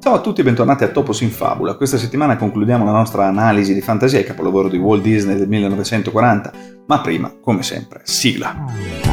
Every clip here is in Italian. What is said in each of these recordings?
Ciao a tutti e bentornati a Topos in Fabula. Questa settimana concludiamo la nostra analisi di fantasia, il capolavoro di Walt Disney del 1940, ma prima, come sempre, sigla.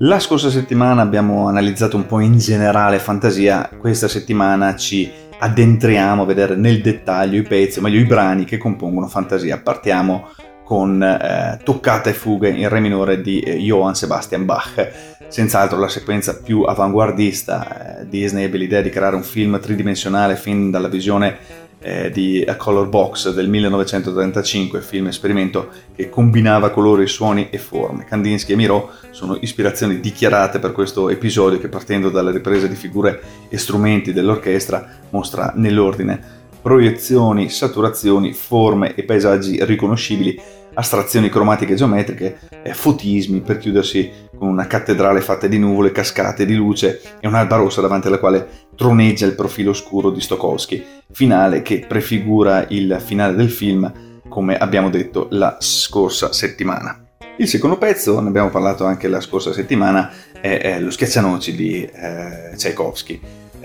La scorsa settimana abbiamo analizzato un po' in generale fantasia, questa settimana ci addentriamo a vedere nel dettaglio i pezzi, o meglio i brani che compongono fantasia. Partiamo con eh, Toccata e fughe in re minore di eh, Johann Sebastian Bach. Senz'altro la sequenza più avanguardista, eh, Disney ebbe l'idea di creare un film tridimensionale fin dalla visione eh, di A Color Box del 1935, film esperimento che combinava colori, suoni e forme. Kandinsky e Miro sono ispirazioni dichiarate per questo episodio che partendo dalle riprese di figure e strumenti dell'orchestra mostra nell'ordine proiezioni, saturazioni, forme e paesaggi riconoscibili astrazioni cromatiche geometriche, eh, fotismi per chiudersi con una cattedrale fatta di nuvole, cascate di luce e un'alba rossa davanti alla quale troneggia il profilo scuro di Stokowski, finale che prefigura il finale del film, come abbiamo detto la scorsa settimana. Il secondo pezzo, ne abbiamo parlato anche la scorsa settimana, è, è Lo schiaccianoci di eh, Tchaikovsky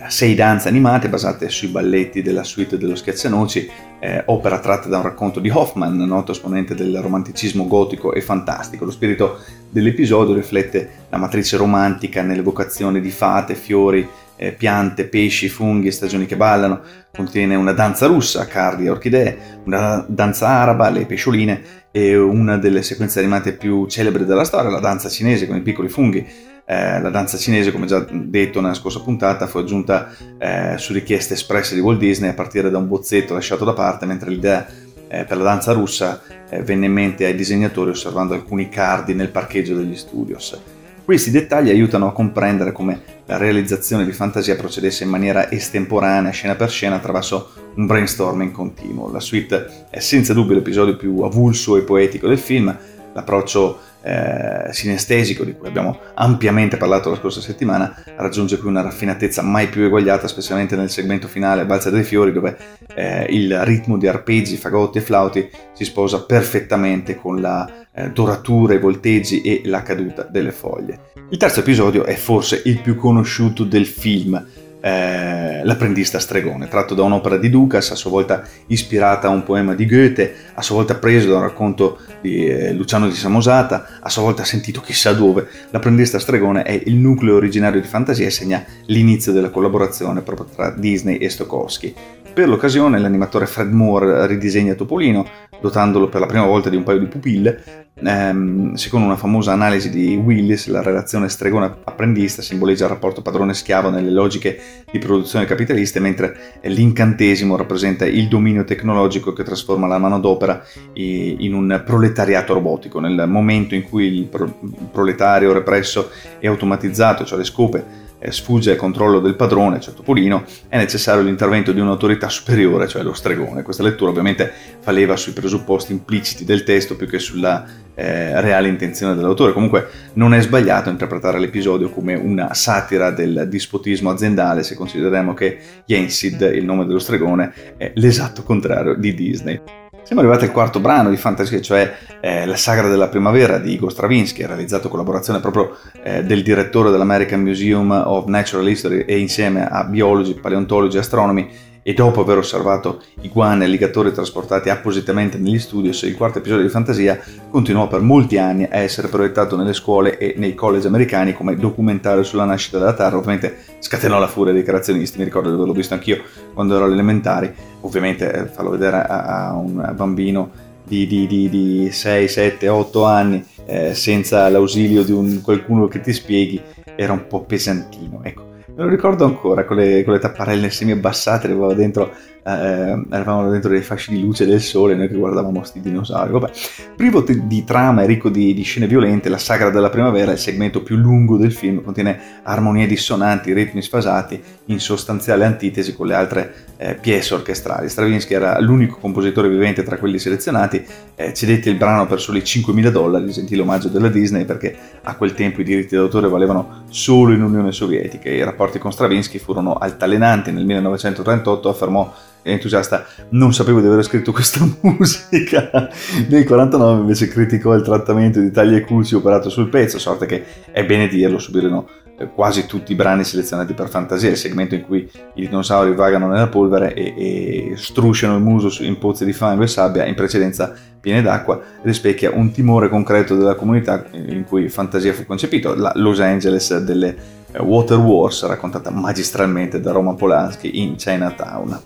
sei danze animate basate sui balletti della suite dello Schiaccianoci, eh, opera tratta da un racconto di Hoffman, noto esponente del romanticismo gotico e fantastico. Lo spirito dell'episodio riflette la matrice romantica nell'evocazione di fate, fiori, eh, piante, pesci, funghi e stagioni che ballano, contiene una danza russa, cardi e orchidee, una danza araba, le pescioline e una delle sequenze animate più celebri della storia, la danza cinese con i piccoli funghi eh, la danza cinese, come già detto nella scorsa puntata, fu aggiunta eh, su richieste espresse di Walt Disney a partire da un bozzetto lasciato da parte, mentre l'idea eh, per la danza russa eh, venne in mente ai disegnatori osservando alcuni cardi nel parcheggio degli studios. Questi dettagli aiutano a comprendere come la realizzazione di fantasia procedesse in maniera estemporanea, scena per scena, attraverso un brainstorming continuo. La suite è senza dubbio l'episodio più avulso e poetico del film, l'approccio eh, sinestesico di cui abbiamo ampiamente parlato la scorsa settimana raggiunge qui una raffinatezza mai più eguagliata specialmente nel segmento finale Balza dei Fiori dove eh, il ritmo di arpeggi, fagotti e flauti si sposa perfettamente con la eh, doratura, i volteggi e la caduta delle foglie. Il terzo episodio è forse il più conosciuto del film eh, L'apprendista stregone, tratto da un'opera di Ducas, a sua volta ispirata a un poema di Goethe, a sua volta preso da un racconto di eh, Luciano di Samosata, a sua volta sentito chissà dove. L'apprendista stregone è il nucleo originario di fantasia e segna l'inizio della collaborazione proprio tra Disney e Stokowski. Per l'occasione l'animatore Fred Moore ridisegna Topolino, dotandolo per la prima volta di un paio di pupille, Ehm, secondo una famosa analisi di Willis, la relazione stregone-apprendista simboleggia il rapporto padrone-schiavo nelle logiche di produzione capitaliste, mentre l'incantesimo rappresenta il dominio tecnologico che trasforma la manodopera in un proletariato robotico. Nel momento in cui il proletario represso è automatizzato, cioè le scope, sfugge al controllo del padrone, cioè Topolino, è necessario l'intervento di un'autorità superiore, cioè lo stregone. Questa lettura ovviamente fa leva sui presupposti impliciti del testo più che sulla eh, reale intenzione dell'autore. Comunque non è sbagliato interpretare l'episodio come una satira del dispotismo aziendale se consideriamo che Yensid, il nome dello stregone, è l'esatto contrario di Disney. Siamo arrivati al quarto brano di fantasy, cioè eh, La sagra della primavera di Igor Stravinsky, realizzato in collaborazione proprio eh, del direttore dell'American Museum of Natural History e insieme a biologi, paleontologi e astronomi e dopo aver osservato iguane e alligatori trasportati appositamente negli studios, il quarto episodio di Fantasia continuò per molti anni a essere proiettato nelle scuole e nei college americani come documentario sulla nascita della Terra. Ovviamente scatenò la furia dei creazionisti, mi ricordo di averlo visto anch'io quando ero alle elementari. Ovviamente eh, farlo vedere a, a un bambino di, di, di, di, 6, 7, 8 anni eh, senza l'ausilio di un, qualcuno che ti spieghi era un po' pesantino. Ecco Me lo ricordo ancora con le, con le tapparelle semi abbassate, dentro eh, eravamo dentro dei fasci di luce del sole noi che guardavamo questi dinosauri. Vabbè. Privo di trama e ricco di, di, scene violente, La sagra della primavera, il segmento più lungo del film, contiene armonie dissonanti, ritmi sfasati, in sostanziale antitesi con le altre eh, pièce orchestrali. Stravinsky era l'unico compositore vivente tra quelli selezionati, eh, cedette il brano per soli 5.000 dollari, gentile omaggio della Disney, perché a quel tempo i diritti d'autore valevano solo in Unione Sovietica. I rapporti con Stravinsky furono altalenanti. Nel 1938 affermò entusiasta, non sapevo di aver scritto questa musica. Nel 49 invece criticò il trattamento di tagli e culsi operato sul pezzo, sorte che, è bene dirlo, subirono eh, quasi tutti i brani selezionati per fantasia, il segmento in cui i dinosauri vagano nella polvere e, e strusciano il muso in pozzi di fango e sabbia, in precedenza piene d'acqua, rispecchia un timore concreto della comunità in cui fantasia fu concepito, la Los Angeles delle eh, Water Wars, raccontata magistralmente da Roman Polanski in Chinatown.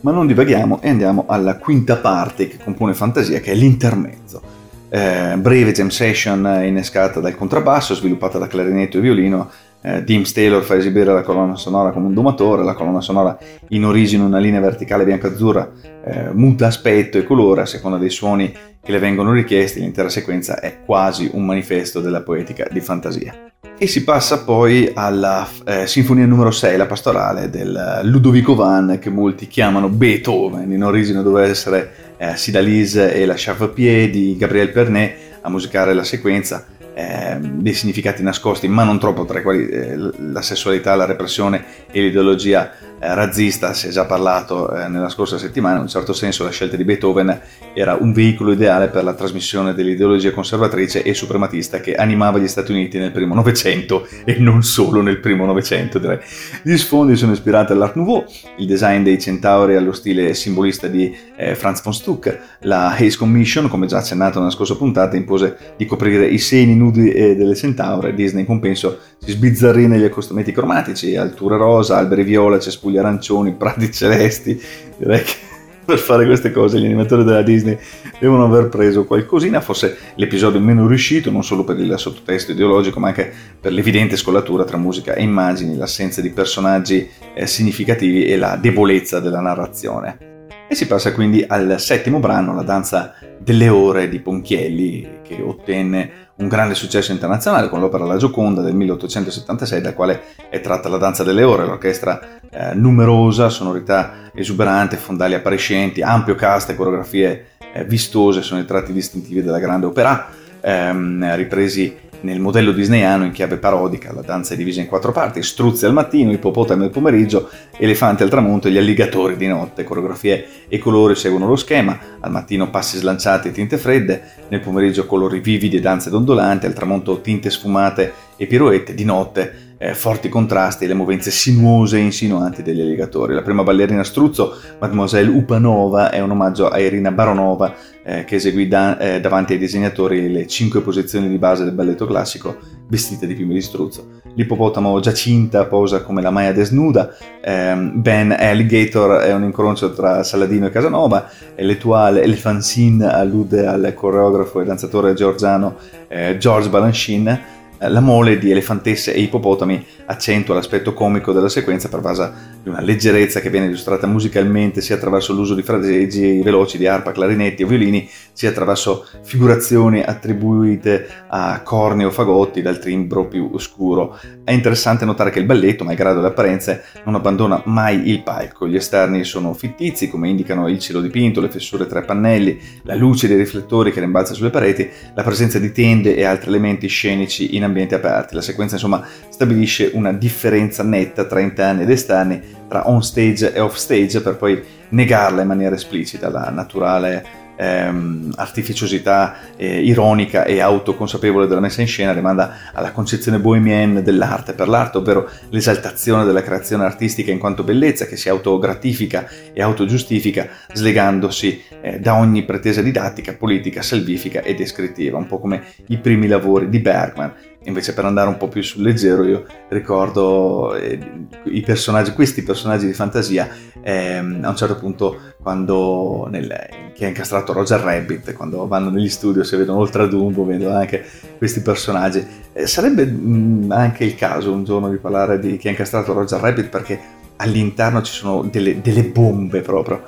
Ma non divaghiamo e andiamo alla quinta parte che compone Fantasia, che è l'intermezzo. Eh, breve jam session innescata dal contrabbasso, sviluppata da clarinetto e violino. Eh, Dims Taylor fa esibire la colonna sonora come un domatore, la colonna sonora in origine una linea verticale bianca-azzurra, eh, muta aspetto e colore a seconda dei suoni che le vengono richiesti, l'intera sequenza è quasi un manifesto della poetica di fantasia. E si passa poi alla eh, sinfonia numero 6, la pastorale del Ludovico Van, che molti chiamano Beethoven, in origine doveva essere eh, Sidalise e la Charpentier di Gabriel Pernet a musicare la sequenza, eh, dei significati nascosti, ma non troppo, tra i quali eh, la sessualità, la repressione e l'ideologia eh, razzista, si è già parlato eh, nella scorsa settimana, in un certo senso la scelta di Beethoven era un veicolo ideale per la trasmissione dell'ideologia conservatrice e suprematista che animava gli Stati Uniti nel primo Novecento e non solo nel primo Novecento direi. Gli sfondi sono ispirati all'Art Nouveau, il design dei centauri allo stile simbolista di eh, Franz von Stuck, la Hayes Commission, come già accennato nella scorsa puntata, impose di coprire i seni nudi eh, delle centaure, Disney in compenso si sbizzarrì negli accostamenti cromatici, alture rosa, alberi viola, cespugli cespugli arancioni, prati celesti. Direi che per fare queste cose gli animatori della Disney devono aver preso qualcosina, forse l'episodio meno riuscito, non solo per il sottotesto ideologico, ma anche per l'evidente scollatura tra musica e immagini, l'assenza di personaggi eh, significativi e la debolezza della narrazione. E si passa quindi al settimo brano, la danza delle ore di Ponchielli, che ottenne un grande successo internazionale con l'opera La Gioconda del 1876, dal quale è tratta la danza delle ore, l'orchestra eh, numerosa, sonorità esuberante, fondali appariscenti, ampio cast e coreografie eh, vistose sono i tratti distintivi della grande opera, ehm, ripresi nel modello disneyano in chiave parodica, la danza è divisa in quattro parti, struzzi al mattino, ippopotami al pomeriggio, elefanti al tramonto e gli alligatori di notte. Coreografie e colori seguono lo schema, al mattino passi slanciati e tinte fredde, nel pomeriggio colori vividi e danze dondolanti, al tramonto tinte sfumate e piroette, di notte eh, forti contrasti e le movenze sinuose e insinuanti degli alligatori. La prima ballerina struzzo, Mademoiselle Upanova, è un omaggio a Irina Baronova eh, che eseguì da, eh, davanti ai disegnatori le cinque posizioni di base del balletto classico vestite di piume di struzzo. L'ippopotamo Giacinta posa come la Maya desnuda, ehm, Ben Alligator è un incrocio tra Saladino e Casanova, l'Etoile Elefansin allude al coreografo e danzatore georgiano eh, George Balanchine, eh, la mole di elefantesse e ippopotami accentua l'aspetto comico della sequenza pervasa una leggerezza che viene illustrata musicalmente sia attraverso l'uso di fraseggi veloci di arpa, clarinetti o violini, sia attraverso figurazioni attribuite a corni o fagotti dal timbro più scuro. È interessante notare che il balletto, malgrado le apparenze, non abbandona mai il palco. Gli esterni sono fittizi, come indicano il cielo dipinto, le fessure tra i pannelli, la luce dei riflettori che rimbalza sulle pareti, la presenza di tende e altri elementi scenici in ambienti aperti. La sequenza insomma stabilisce una differenza netta tra interni ed esterni, tra on stage e off stage, per poi negarla in maniera esplicita, la naturale ehm, artificiosità eh, ironica e autoconsapevole della messa in scena rimanda alla concezione bohemienne dell'arte per l'arte, ovvero l'esaltazione della creazione artistica in quanto bellezza che si autogratifica e autogiustifica slegandosi eh, da ogni pretesa didattica, politica, salvifica e descrittiva, un po' come i primi lavori di Bergman Invece per andare un po' più sul leggero io ricordo eh, i personaggi, questi personaggi di fantasia ehm, a un certo punto quando nel, che ha incastrato Roger Rabbit, quando vanno negli studio si vedono oltre Dumbo, vedono anche questi personaggi. Eh, sarebbe mh, mm, anche il caso un giorno di parlare di chi ha incastrato Roger Rabbit perché all'interno ci sono delle, delle bombe proprio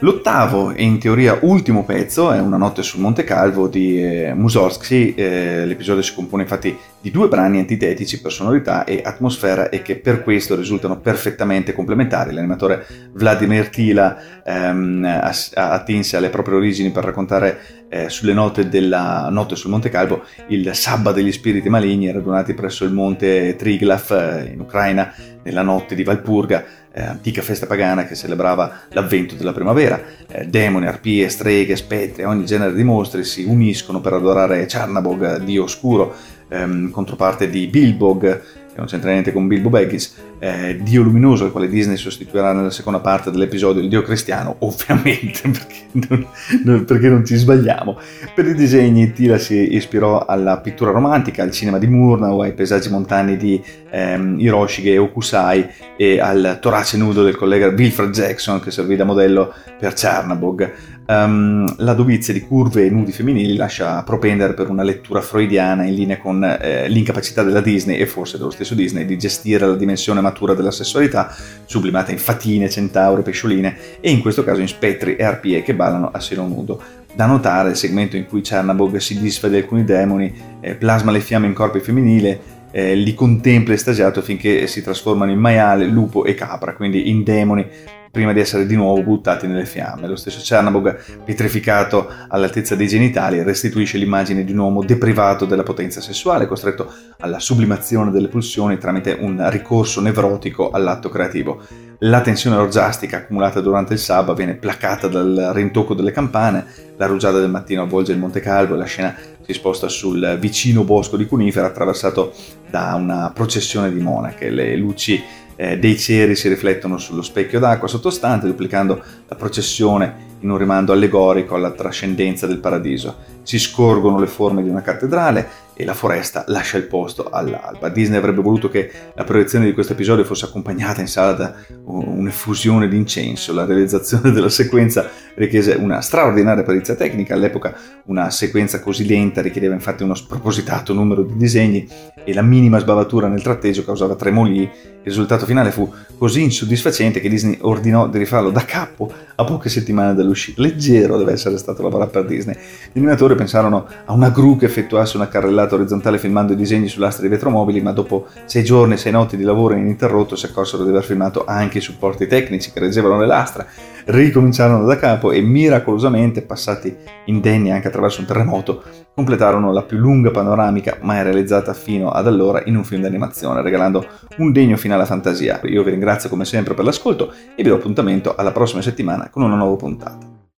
L'ottavo e in teoria ultimo pezzo è Una notte sul Monte Calvo di eh, Mussorgsky. Eh, l'episodio si compone infatti di due brani antitetici per sonorità e atmosfera e che per questo risultano perfettamente complementari. L'animatore Vladimir Tila ehm, attinse alle proprie origini per raccontare eh, sulle note della notte sul Monte Calvo il sabba degli spiriti maligni radunati presso il monte Triglav eh, in Ucraina nella notte di Valpurga eh, antica festa pagana che celebrava l'avvento della primavera. Eh, demoni, arpie, streghe, spettri e ogni genere di mostri si uniscono per adorare Charnabog, dio oscuro, ehm, controparte di Bilbog, che non c'entra niente con Bilbo Baggins, eh, dio luminoso, al quale Disney sostituirà nella seconda parte dell'episodio il dio cristiano, ovviamente, perché non, non, perché non ci sbagliamo. Per i disegni Tila si ispirò alla pittura romantica, al cinema di Murnau, ai paesaggi montani di ehm, Hiroshige e Okusai e al torace nudo del collega Wilfred Jackson che servì da modello per Chernabog. Um, la dovizia di curve e nudi femminili lascia propendere per una lettura freudiana in linea con eh, l'incapacità della Disney e forse dello stesso Disney di gestire la dimensione matura della sessualità, sublimata in fatine, centaure, pescioline e in questo caso in spettri e arpie che ballano a cielo nudo. Da notare il segmento in cui Chernabog si disfa di alcuni demoni, eh, plasma le fiamme in corpi femminili, eh, li contempla estasiato finché si trasformano in maiale, lupo e capra, quindi in demoni prima di essere di nuovo buttati nelle fiamme. Lo stesso Chernabog, pietrificato all'altezza dei genitali, restituisce l'immagine di un uomo deprivato della potenza sessuale, costretto alla sublimazione delle pulsioni tramite un ricorso nevrotico all'atto creativo. La tensione orgiastica accumulata durante il sabba viene placata dal rintocco delle campane, la rugiada del mattino avvolge il Monte Calvo e la scena si sposta sul vicino bosco di conifera attraversato da una processione di monache. Le luci eh, dei ceri si riflettono sullo specchio d'acqua sottostante, duplicando la processione in un rimando allegorico alla trascendenza del paradiso. Si scorgono le forme di una cattedrale e la foresta lascia il posto all'alba. Disney avrebbe voluto che la proiezione di questo episodio fosse accompagnata in sala da un'effusione di incenso. La realizzazione della sequenza richiese una straordinaria perizia tecnica. All'epoca una sequenza così lenta richiedeva infatti uno spropositato numero di disegni e la minima sbavatura nel tratteggio causava tremoli. Il risultato finale fu così insoddisfacente che Disney ordinò di rifarlo da capo a poche settimane dall'uscita. Leggero deve essere stato lavorare per Disney. Gli animatori pensarono a una gru che effettuasse una carrellata orizzontale filmando i disegni sull'astre di vetromobili, ma dopo sei giorni e sei notti di lavoro ininterrotto si accorsero di aver filmato anche i supporti tecnici che reggevano le lastre ricominciarono da capo e miracolosamente, passati indenni anche attraverso un terremoto, completarono la più lunga panoramica mai realizzata fino ad allora in un film d'animazione, regalando un degno finale a fantasia. Io vi ringrazio come sempre per l'ascolto e vi do appuntamento alla prossima settimana con una nuova puntata.